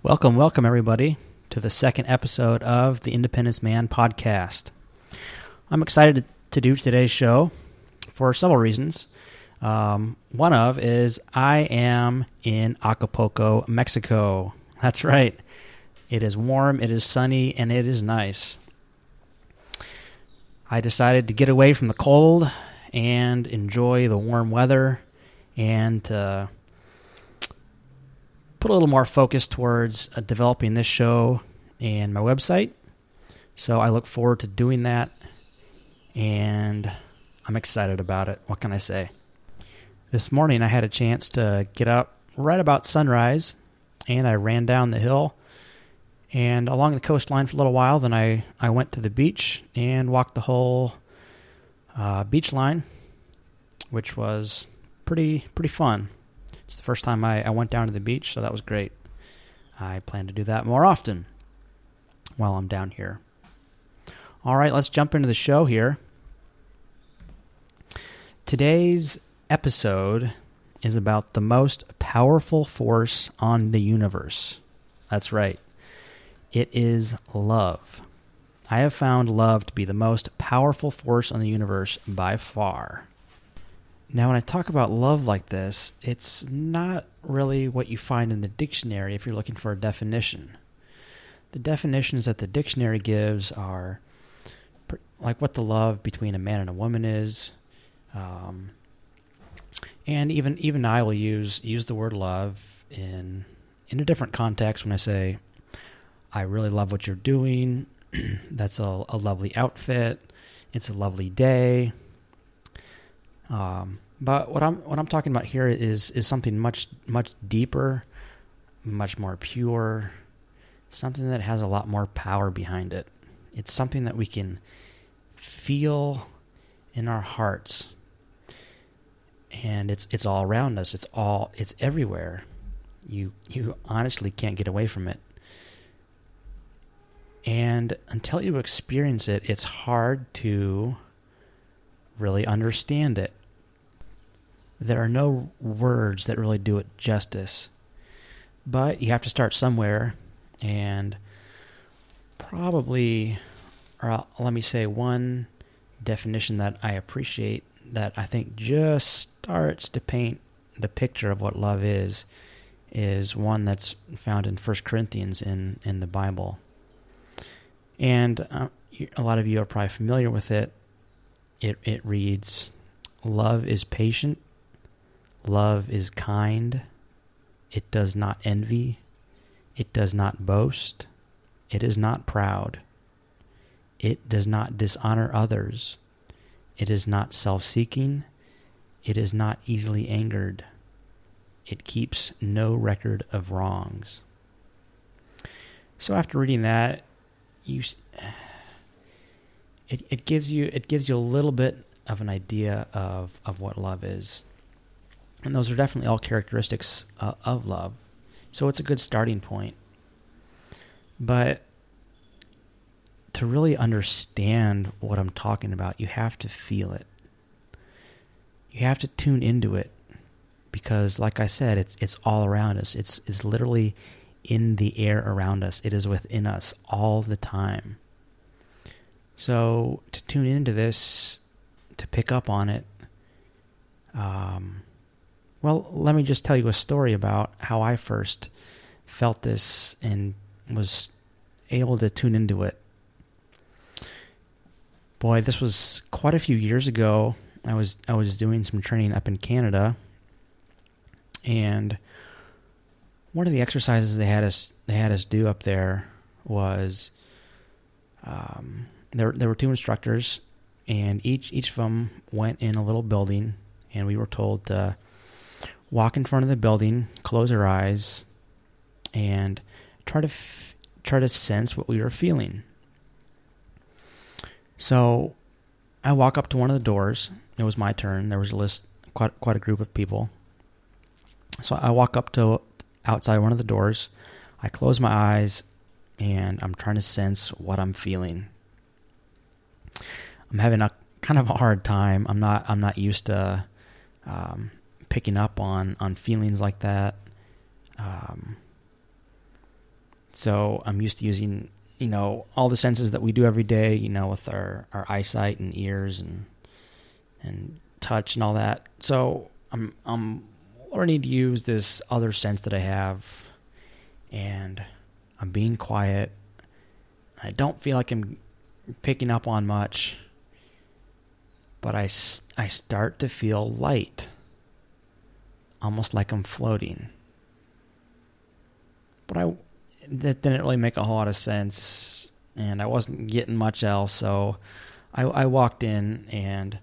Welcome, welcome, everybody, to the second episode of the Independence Man podcast. I'm excited to do today's show for several reasons. Um, one of is I am in Acapulco, Mexico. That's right. It is warm, it is sunny, and it is nice. I decided to get away from the cold and enjoy the warm weather and uh, put a little more focus towards uh, developing this show and my website. So I look forward to doing that and I'm excited about it. What can I say? This morning I had a chance to get up right about sunrise and I ran down the hill and along the coastline for a little while. Then I, I went to the beach and walked the whole uh, beach line, which was pretty pretty fun. It's the first time I, I went down to the beach, so that was great. I plan to do that more often while I'm down here. All right, let's jump into the show here. Today's episode is about the most powerful force on the universe. That's right. It is love. I have found love to be the most powerful force on the universe by far. Now, when I talk about love like this, it's not really what you find in the dictionary if you're looking for a definition. The definitions that the dictionary gives are like what the love between a man and a woman is, um, and even even I will use use the word love in in a different context when I say I really love what you're doing. That's a, a lovely outfit. It's a lovely day. Um, but what I'm what I'm talking about here is is something much much deeper, much more pure, something that has a lot more power behind it. It's something that we can feel in our hearts. And it's it's all around us. It's all it's everywhere. You you honestly can't get away from it. And until you experience it, it's hard to really understand it there are no words that really do it justice. But you have to start somewhere, and probably, or let me say, one definition that I appreciate that I think just starts to paint the picture of what love is is one that's found in First Corinthians in in the Bible. And uh, a lot of you are probably familiar with it. It it reads, "Love is patient, Love is kind. It does not envy. It does not boast. It is not proud. It does not dishonor others. It is not self seeking. It is not easily angered. It keeps no record of wrongs. So after reading that, you it, it gives you it gives you a little bit of an idea of, of what love is. And those are definitely all characteristics uh, of love. So it's a good starting point. But to really understand what I'm talking about, you have to feel it. You have to tune into it because like I said, it's it's all around us. It's it's literally in the air around us. It is within us all the time. So to tune into this, to pick up on it, um, well, let me just tell you a story about how I first felt this and was able to tune into it. Boy, this was quite a few years ago. I was I was doing some training up in Canada, and one of the exercises they had us they had us do up there was um, there there were two instructors, and each each of them went in a little building, and we were told to walk in front of the building, close our eyes, and try to f- try to sense what we were feeling. So, I walk up to one of the doors. It was my turn. There was a list, quite quite a group of people. So I walk up to outside one of the doors. I close my eyes, and I'm trying to sense what I'm feeling. I'm having a kind of a hard time. I'm not. I'm not used to um, picking up on on feelings like that. Um, So I'm used to using, you know, all the senses that we do every day, you know, with our, our eyesight and ears and and touch and all that. So I'm I'm learning to use this other sense that I have and I'm being quiet. I don't feel like I'm picking up on much, but I, I start to feel light, almost like I'm floating. But I that didn't really make a whole lot of sense, and I wasn't getting much else. So I, I walked in, and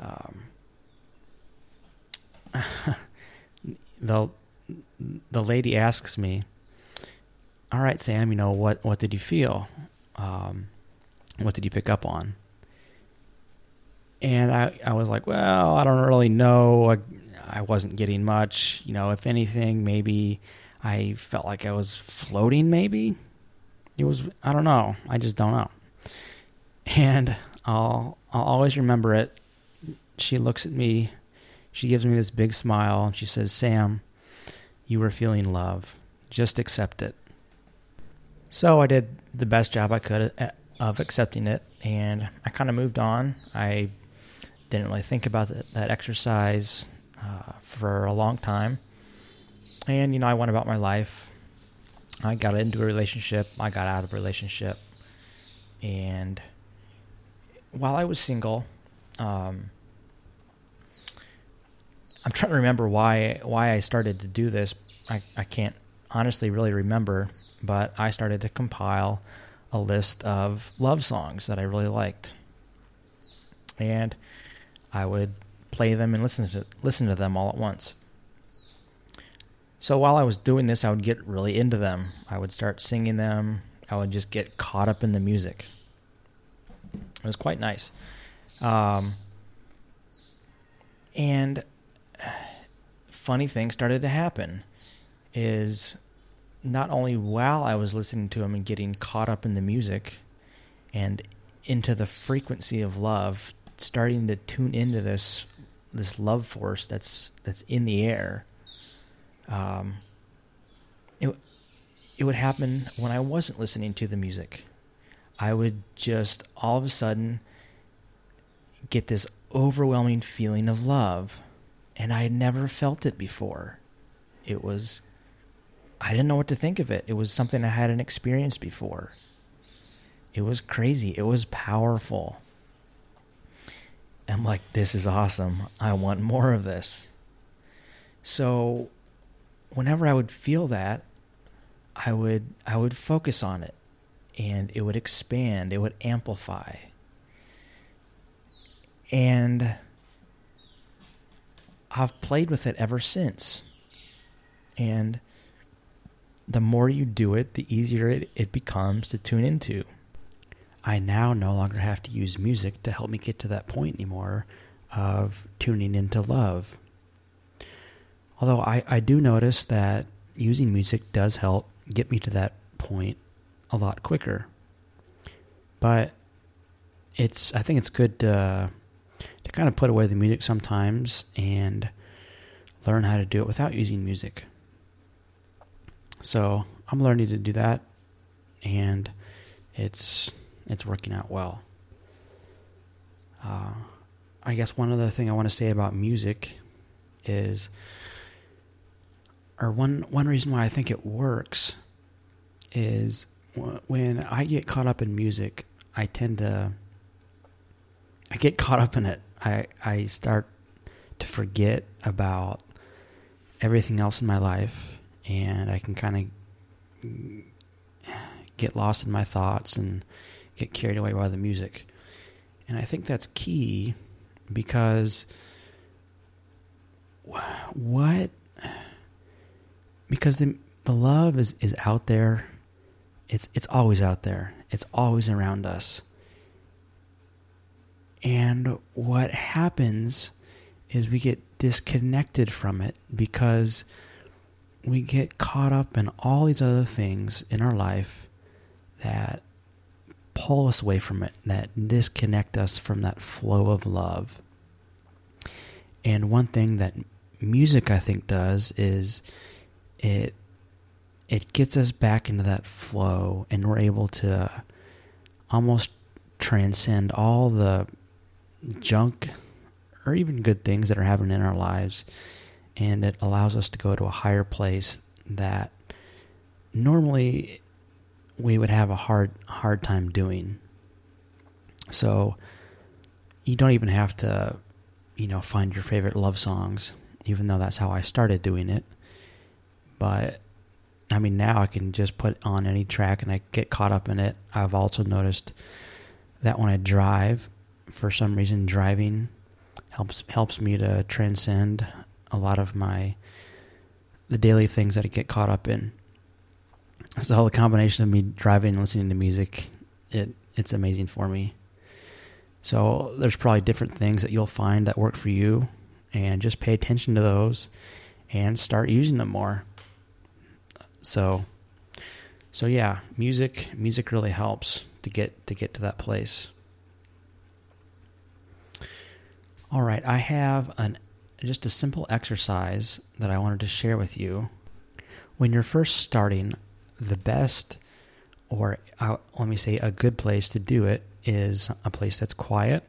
um, the the lady asks me, "All right, Sam, you know what? What did you feel? Um, what did you pick up on?" And I, I was like, "Well, I don't really know. I, wasn't getting much. You know, if anything, maybe." I felt like I was floating, maybe. It was, I don't know. I just don't know. And I'll, I'll always remember it. She looks at me, she gives me this big smile, and she says, Sam, you were feeling love. Just accept it. So I did the best job I could uh, of accepting it, and I kind of moved on. I didn't really think about that exercise uh, for a long time. And, you know, I went about my life. I got into a relationship. I got out of a relationship. And while I was single, um, I'm trying to remember why why I started to do this. I, I can't honestly really remember, but I started to compile a list of love songs that I really liked. And I would play them and listen to listen to them all at once. So while I was doing this, I would get really into them. I would start singing them. I would just get caught up in the music. It was quite nice. Um, and funny things started to happen. Is not only while I was listening to them and getting caught up in the music and into the frequency of love, starting to tune into this this love force that's that's in the air um, it it would happen when I wasn't listening to the music. I would just all of a sudden get this overwhelming feeling of love, and I had never felt it before. It was I didn't know what to think of it. It was something I hadn't experienced before. It was crazy. It was powerful. I'm like, this is awesome. I want more of this. So whenever I would feel that, I would I would focus on it and it would expand, it would amplify. And I've played with it ever since. And the more you do it, the easier it, it becomes to tune into. I now no longer have to use music to help me get to that point anymore of tuning into love. Although I, I do notice that using music does help get me to that point a lot quicker. But it's I think it's good to to kind of put away the music sometimes and learn how to do it without using music. So I'm learning to do that, and it's it's working out well. Uh, I guess one other thing I want to say about music is or one one reason why I think it works is when I get caught up in music, I tend to I get caught up in it. I I start to forget about everything else in my life and I can kind of get lost in my thoughts and get carried away by the music. And I think that's key because what because the the love is is out there. It's it's always out there. It's always around us. And what happens is we get disconnected from it because we get caught up in all these other things in our life that pull us away from it, that disconnect us from that flow of love. And one thing that music, I think, does is it it gets us back into that flow and we're able to almost transcend all the junk or even good things that are happening in our lives and it allows us to go to a higher place that normally we would have a hard hard time doing so you don't even have to you know find your favorite love songs even though that's how I started doing it but I mean, now I can just put on any track and I get caught up in it. I've also noticed that when I drive, for some reason, driving helps helps me to transcend a lot of my the daily things that I get caught up in. So the combination of me driving and listening to music, it it's amazing for me. So there's probably different things that you'll find that work for you, and just pay attention to those and start using them more. So, so yeah, music music really helps to get to get to that place. All right, I have an just a simple exercise that I wanted to share with you. When you're first starting, the best, or uh, let me say, a good place to do it is a place that's quiet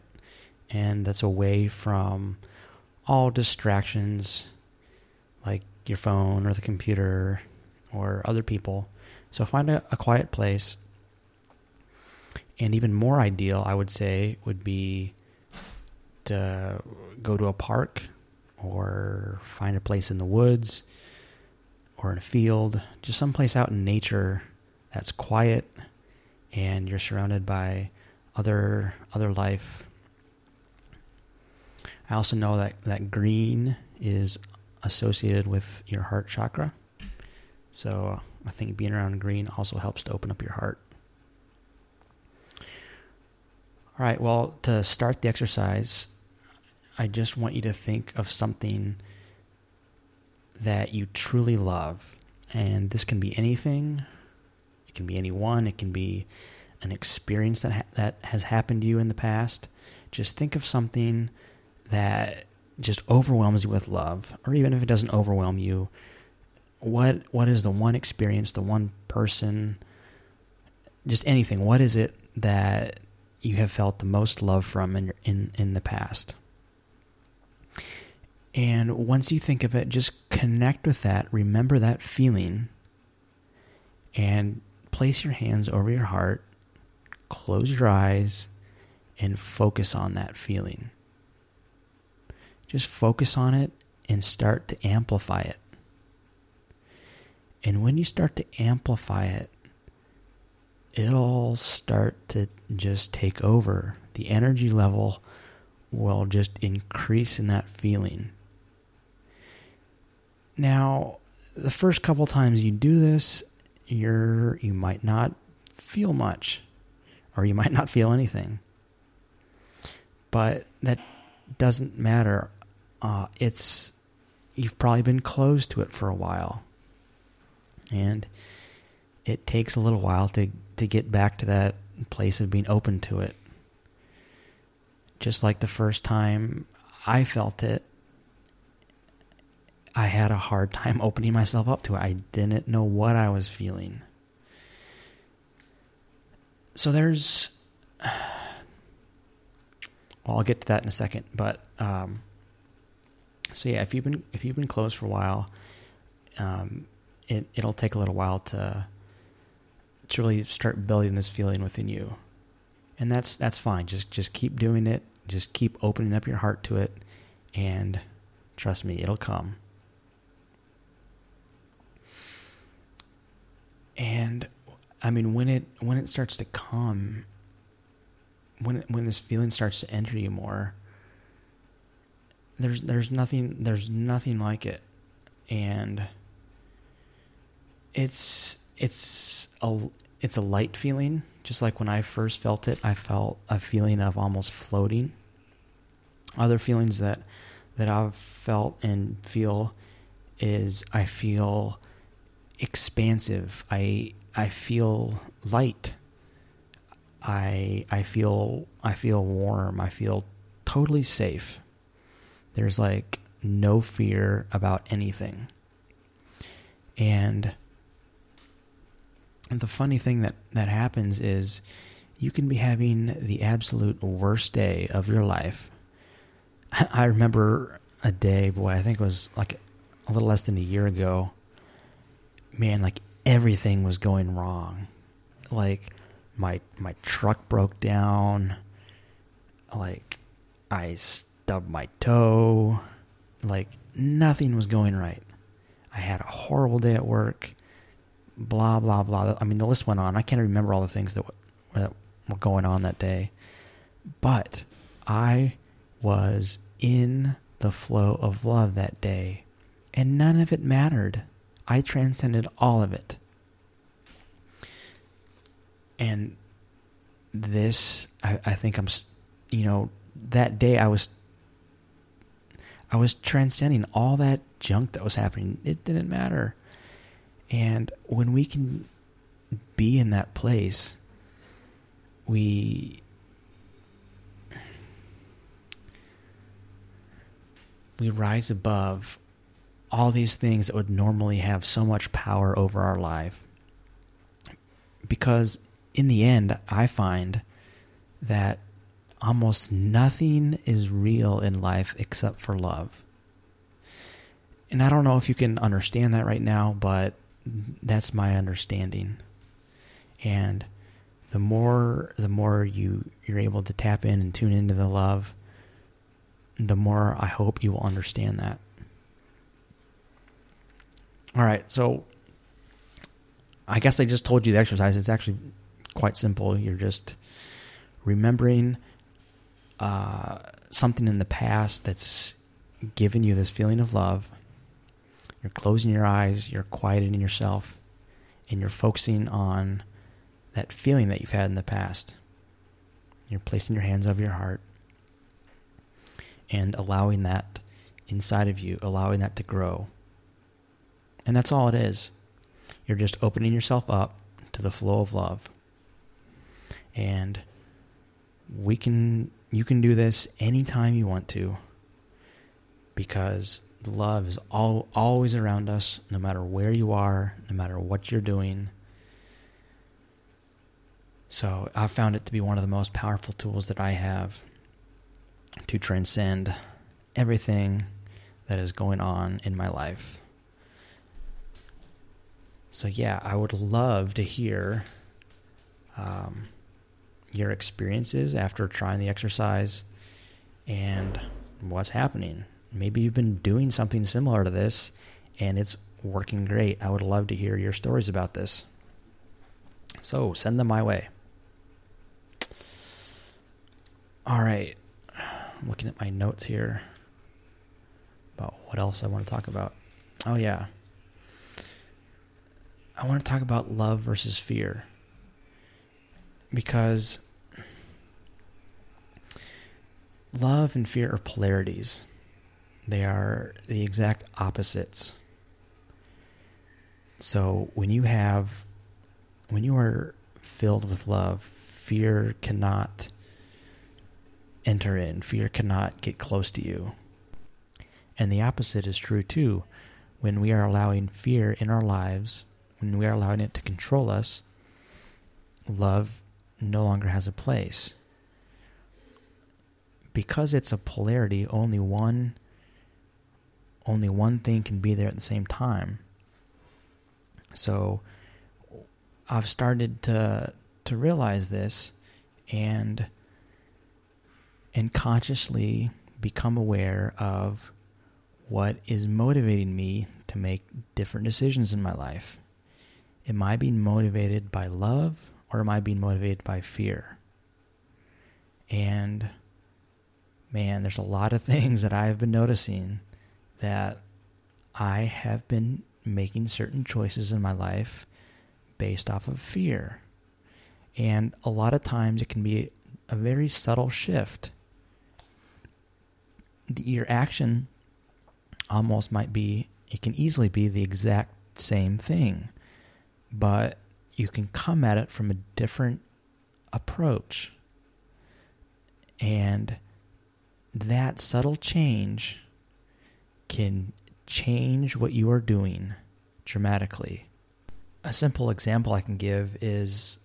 and that's away from all distractions like your phone or the computer or other people. So find a, a quiet place. And even more ideal, I would say, would be to go to a park or find a place in the woods or in a field, just someplace out in nature that's quiet and you're surrounded by other other life. I also know that, that green is associated with your heart chakra. So I think being around green also helps to open up your heart. All right, well, to start the exercise, I just want you to think of something that you truly love. And this can be anything, it can be anyone, it can be an experience that, ha- that has happened to you in the past. Just think of something that just overwhelms you with love, or even if it doesn't overwhelm you, what what is the one experience, the one person, just anything? What is it that you have felt the most love from in in in the past? And once you think of it, just connect with that. Remember that feeling, and place your hands over your heart. Close your eyes and focus on that feeling. Just focus on it and start to amplify it. And when you start to amplify it, it'll start to just take over. The energy level will just increase in that feeling. Now, the first couple times you do this, you're you might not feel much or you might not feel anything. But that doesn't matter. Uh, it's you've probably been closed to it for a while and it takes a little while to to get back to that place of being open to it. Just like the first time I felt it, I had a hard time opening myself up to it. I didn't know what I was feeling. So there's well, I'll get to that in a second, but um, so yeah, if you've been if you've been closed for a while, um, it it'll take a little while to to really start building this feeling within you. And that's that's fine. Just just keep doing it. Just keep opening up your heart to it and trust me, it'll come. And I mean when it when it starts to come when when this feeling starts to enter you more there's there's nothing there's nothing like it. And it's it's a it's a light feeling, just like when I first felt it. I felt a feeling of almost floating. Other feelings that that I've felt and feel is I feel expansive. I I feel light. I I feel I feel warm. I feel totally safe. There's like no fear about anything. And the funny thing that, that happens is you can be having the absolute worst day of your life. I remember a day, boy, I think it was like a little less than a year ago. Man, like everything was going wrong. Like my my truck broke down. Like I stubbed my toe. Like nothing was going right. I had a horrible day at work. Blah blah blah. I mean, the list went on. I can't remember all the things that that were going on that day, but I was in the flow of love that day, and none of it mattered. I transcended all of it. And this, I, I think I'm, you know, that day I was I was transcending all that junk that was happening. It didn't matter. And when we can be in that place, we we rise above all these things that would normally have so much power over our life. Because in the end, I find that almost nothing is real in life except for love. And I don't know if you can understand that right now, but that's my understanding. And the more the more you you're able to tap in and tune into the love, the more I hope you will understand that. All right, so I guess I just told you the exercise. It's actually quite simple. You're just remembering uh, something in the past that's given you this feeling of love. You're closing your eyes, you're quieting yourself, and you're focusing on that feeling that you've had in the past. You're placing your hands over your heart and allowing that inside of you, allowing that to grow. And that's all it is. You're just opening yourself up to the flow of love. And we can you can do this anytime you want to because love is all, always around us, no matter where you are, no matter what you're doing. So I've found it to be one of the most powerful tools that I have to transcend everything that is going on in my life. So, yeah, I would love to hear um, your experiences after trying the exercise and what's happening. Maybe you've been doing something similar to this and it's working great. I would love to hear your stories about this. So send them my way. All right. I'm looking at my notes here about what else I want to talk about. Oh, yeah. I want to talk about love versus fear because love and fear are polarities. They are the exact opposites. So when you have, when you are filled with love, fear cannot enter in, fear cannot get close to you. And the opposite is true too. When we are allowing fear in our lives, we are allowing it to control us, love no longer has a place. Because it's a polarity, only one only one thing can be there at the same time. So I've started to to realize this and and consciously become aware of what is motivating me to make different decisions in my life. Am I being motivated by love or am I being motivated by fear? And man, there's a lot of things that I've been noticing that I have been making certain choices in my life based off of fear. And a lot of times it can be a very subtle shift. Your action almost might be, it can easily be the exact same thing, but you can come at it from a different approach. And that subtle change can change what you are doing dramatically. a simple example I can give is,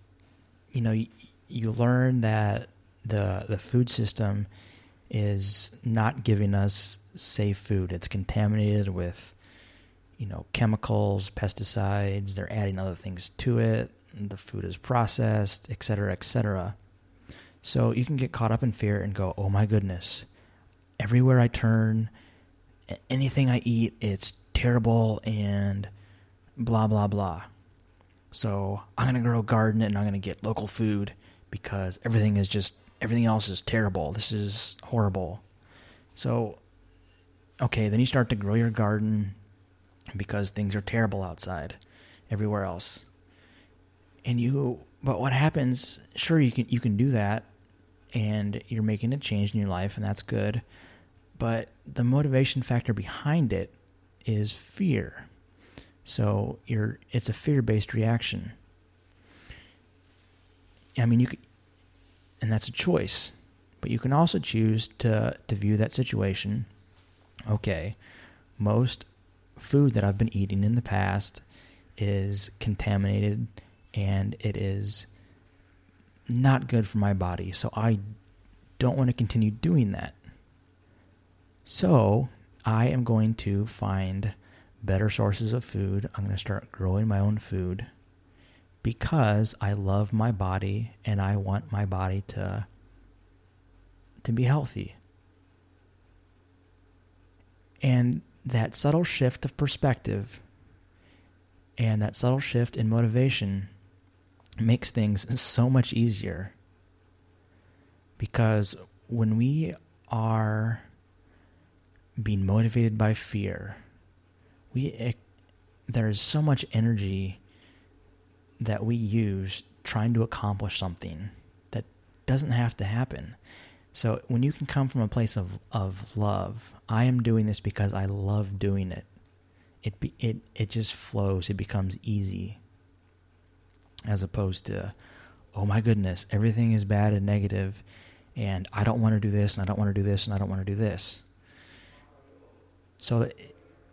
you know, you, learn that the the food system is not giving us safe food. It's contaminated with, you know, chemicals, pesticides. They're adding other things to it. The food is processed, et cetera, et cetera. So you can get caught up in fear and go, "Oh my goodness! Everywhere I turn, anything I eat, it's terrible and blah blah blah." So I'm gonna grow a garden and I'm gonna get local food because everything is just everything else is terrible. This is horrible. So okay, then you start to grow your garden because things are terrible outside everywhere else. And you but what happens, sure you can you can do that and you're making a change in your life and that's good. But the motivation factor behind it is fear. So you're it's a fear-based reaction. I mean, you could, and that's a choice, but you can also choose to to view that situation. Okay, most food that I've been eating in the past is contaminated and it is not good for my body. So I don't want to continue doing that. So I am going to find better sources of food. I'm going to start growing my own food because I love my body and I want my body to to be healthy. And that subtle shift of perspective and that subtle shift in motivation makes things so much easier because when we are being motivated by fear we there's so much energy that we use trying to accomplish something that doesn't have to happen. So when you can come from a place of of love, I am doing this because I love doing it. It be, it it just flows. It becomes easy. As opposed to, oh my goodness, everything is bad and negative, and I don't want to do this, and I don't want to do this, and I don't want to do this. So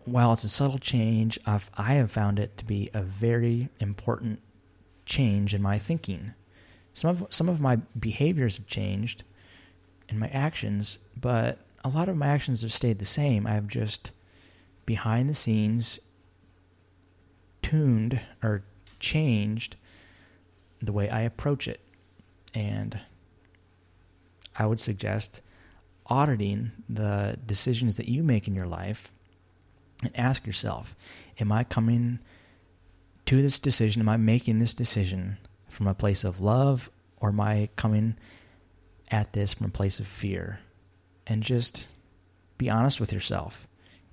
while it's a subtle change, I've, I have found it to be a very important change in my thinking. Some of some of my behaviors have changed in my actions, but a lot of my actions have stayed the same. I've just behind the scenes tuned or changed the way I approach it. And I would suggest auditing the decisions that you make in your life and ask yourself Am I coming to this decision? Am I making this decision from a place of love or am I coming at this from a place of fear? And just be honest with yourself.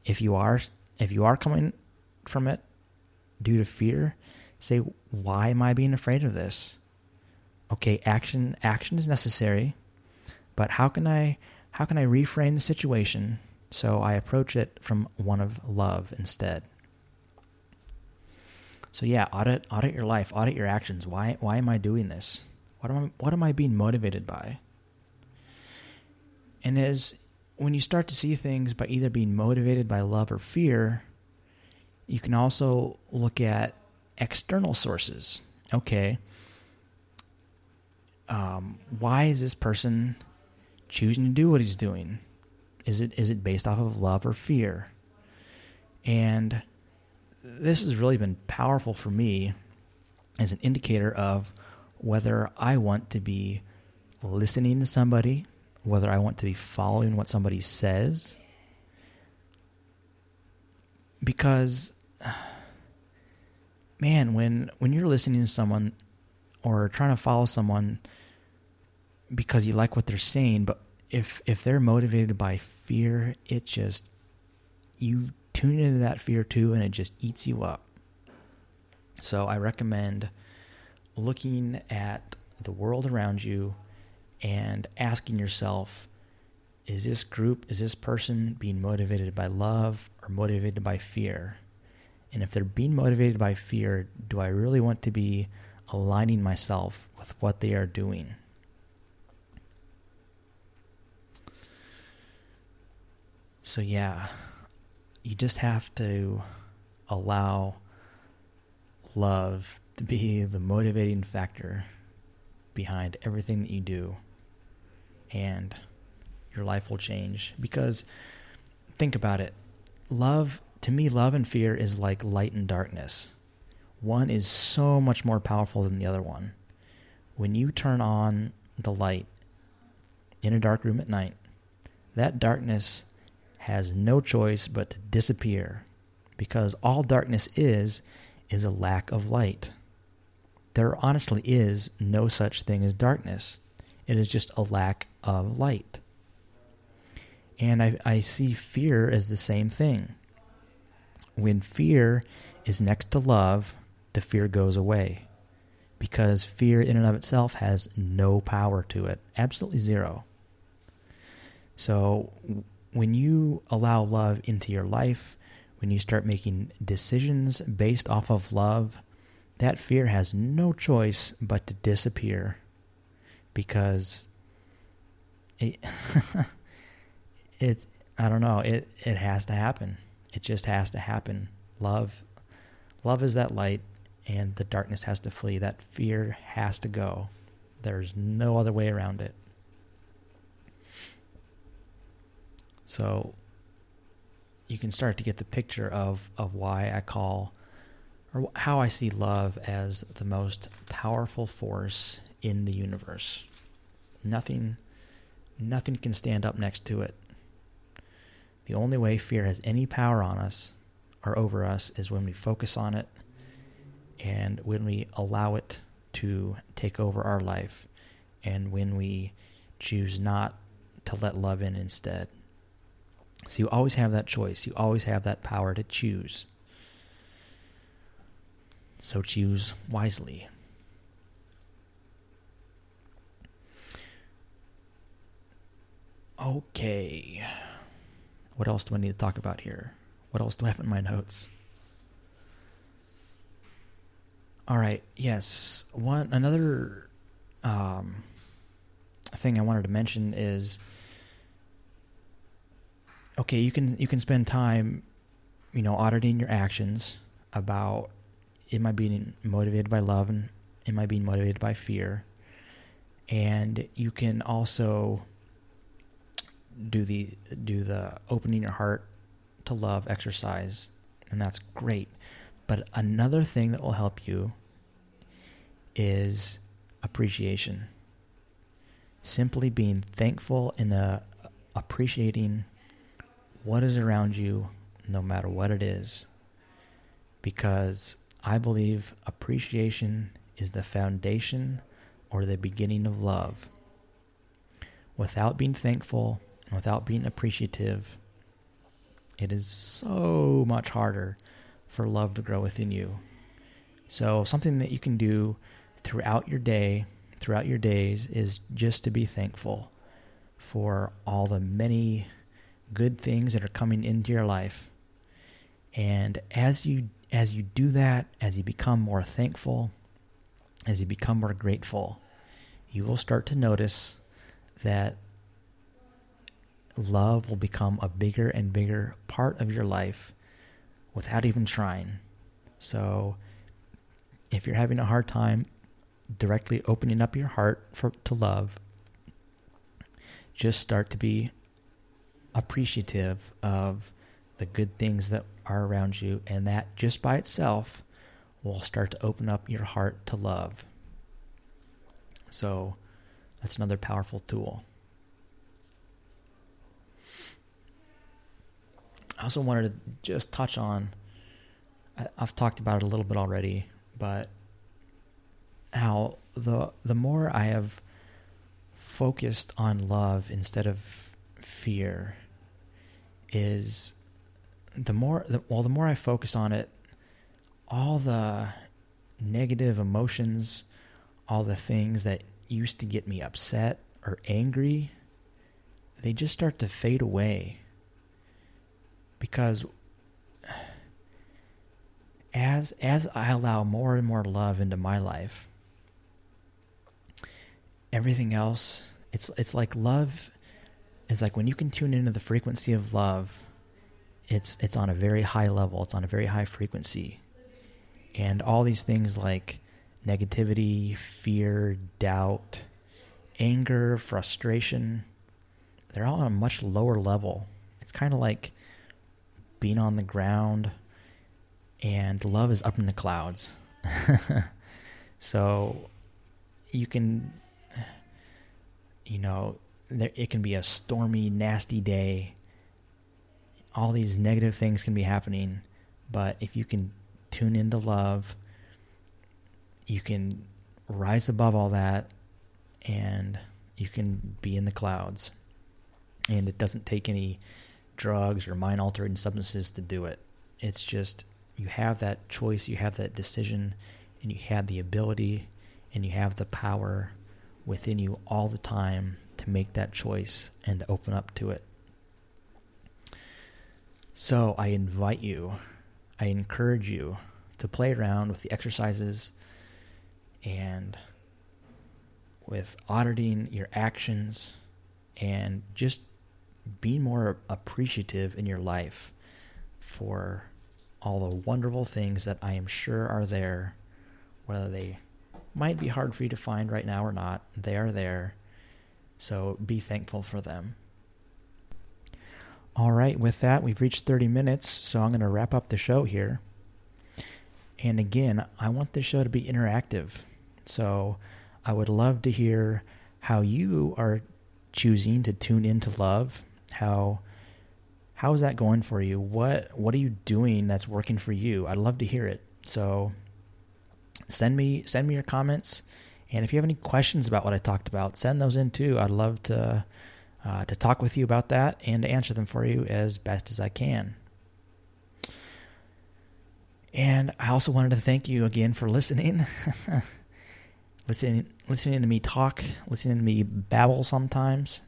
If you are if you are coming from it due to fear, say why am I being afraid of this? Okay, action action is necessary, but how can I how can I reframe the situation so I approach it from one of love instead. So yeah, audit audit your life, audit your actions. Why why am I doing this? What am I what am I being motivated by? And as when you start to see things by either being motivated by love or fear, you can also look at external sources. Okay, um, why is this person choosing to do what he's doing? Is it is it based off of love or fear? And this has really been powerful for me as an indicator of whether I want to be listening to somebody, whether I want to be following what somebody says. Because man, when when you're listening to someone or trying to follow someone because you like what they're saying, but if if they're motivated by fear, it just you tune into that fear too, and it just eats you up. So I recommend looking at the world around you and asking yourself is this group, is this person being motivated by love or motivated by fear? And if they're being motivated by fear, do I really want to be aligning myself with what they are doing? So, yeah, you just have to allow love to be the motivating factor behind everything that you do, and your life will change. Because think about it love, to me, love and fear is like light and darkness. One is so much more powerful than the other one. When you turn on the light in a dark room at night, that darkness has no choice but to disappear because all darkness is is a lack of light. There honestly is no such thing as darkness. It is just a lack of light. And I, I see fear as the same thing. When fear is next to love, the fear goes away. Because fear in and of itself has no power to it, absolutely zero. So when you allow love into your life, when you start making decisions based off of love, that fear has no choice but to disappear because it, it I don't know, it it has to happen. It just has to happen. Love love is that light and the darkness has to flee. That fear has to go. There's no other way around it. So you can start to get the picture of, of why I call or how I see love as the most powerful force in the universe. Nothing nothing can stand up next to it. The only way fear has any power on us or over us is when we focus on it and when we allow it to take over our life and when we choose not to let love in instead. So you always have that choice. You always have that power to choose. So choose wisely. Okay. What else do I need to talk about here? What else do I have in my notes? All right. Yes. One another um, thing I wanted to mention is okay, you can you can spend time, you know, auditing your actions about am I being motivated by love and am I being motivated by fear? And you can also do the do the opening your heart to love exercise, and that's great. But another thing that will help you is appreciation. Simply being thankful and uh, appreciating what is around you, no matter what it is. Because I believe appreciation is the foundation or the beginning of love. Without being thankful without being appreciative, it is so much harder for love to grow within you. So, something that you can do throughout your day, throughout your days, is just to be thankful for all the many good things that are coming into your life. And as you as you do that, as you become more thankful, as you become more grateful, you will start to notice that love will become a bigger and bigger part of your life without even trying. So if you're having a hard time directly opening up your heart for to love, just start to be appreciative of the good things that are around you, and that just by itself will start to open up your heart to love. So that's another powerful tool. I also wanted to just touch on, I've talked about it a little bit already, but how the the more I have focused on love instead of fear is the more the, well the more I focus on it, all the negative emotions, all the things that used to get me upset or angry, they just start to fade away. Because as as I allow more and more love into my life, everything else it's it's like love is like when you can tune into the frequency of love, it's it's on a very high level, it's on a very high frequency. And all these things like negativity, fear, doubt, anger, frustration, they're all on a much lower level. It's kind of like being on the ground and love is up in the clouds. so you can, you know, there, it can be a stormy, nasty day. All these negative things can be happening, but if you can tune into love, you can rise above all that and you can be in the clouds. And it doesn't take any drugs or mind altering substances to do it. It's just you have that choice, you have that decision, and you have the ability and you have the power within you all the time to make that choice and to open up to it. So I invite you, I encourage you to play around with the exercises and with auditing your actions and just being more appreciative in your life for all the wonderful things that I am sure are there, whether they might be hard for you to find right now or not, they are there. So be thankful for them. All right, with that, we've reached 30 minutes, so I'm going to wrap up the show here. And again, I want this show to be interactive. So I would love to hear how you are choosing to tune into love. How how is that going for you? What what are you doing that's working for you? I'd love to hear it. So send me send me your comments, and if you have any questions about what I talked about, send those in too. I'd love to uh, to talk with you about that and to answer them for you as best as I can. And I also wanted to thank you again for listening. listening listening to me talk, listening to me babble sometimes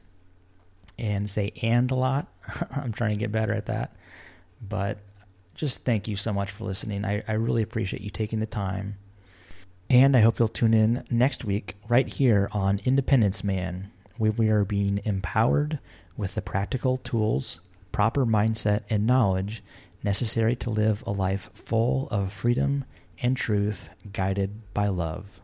and say and a lot. I'm trying to get better at that. But just thank you so much for listening. I, I really appreciate you taking the time. And I hope you'll tune in next week right here on Independence Man, where we are being empowered with the practical tools, proper mindset, and knowledge necessary to live a life full of freedom and truth guided by love.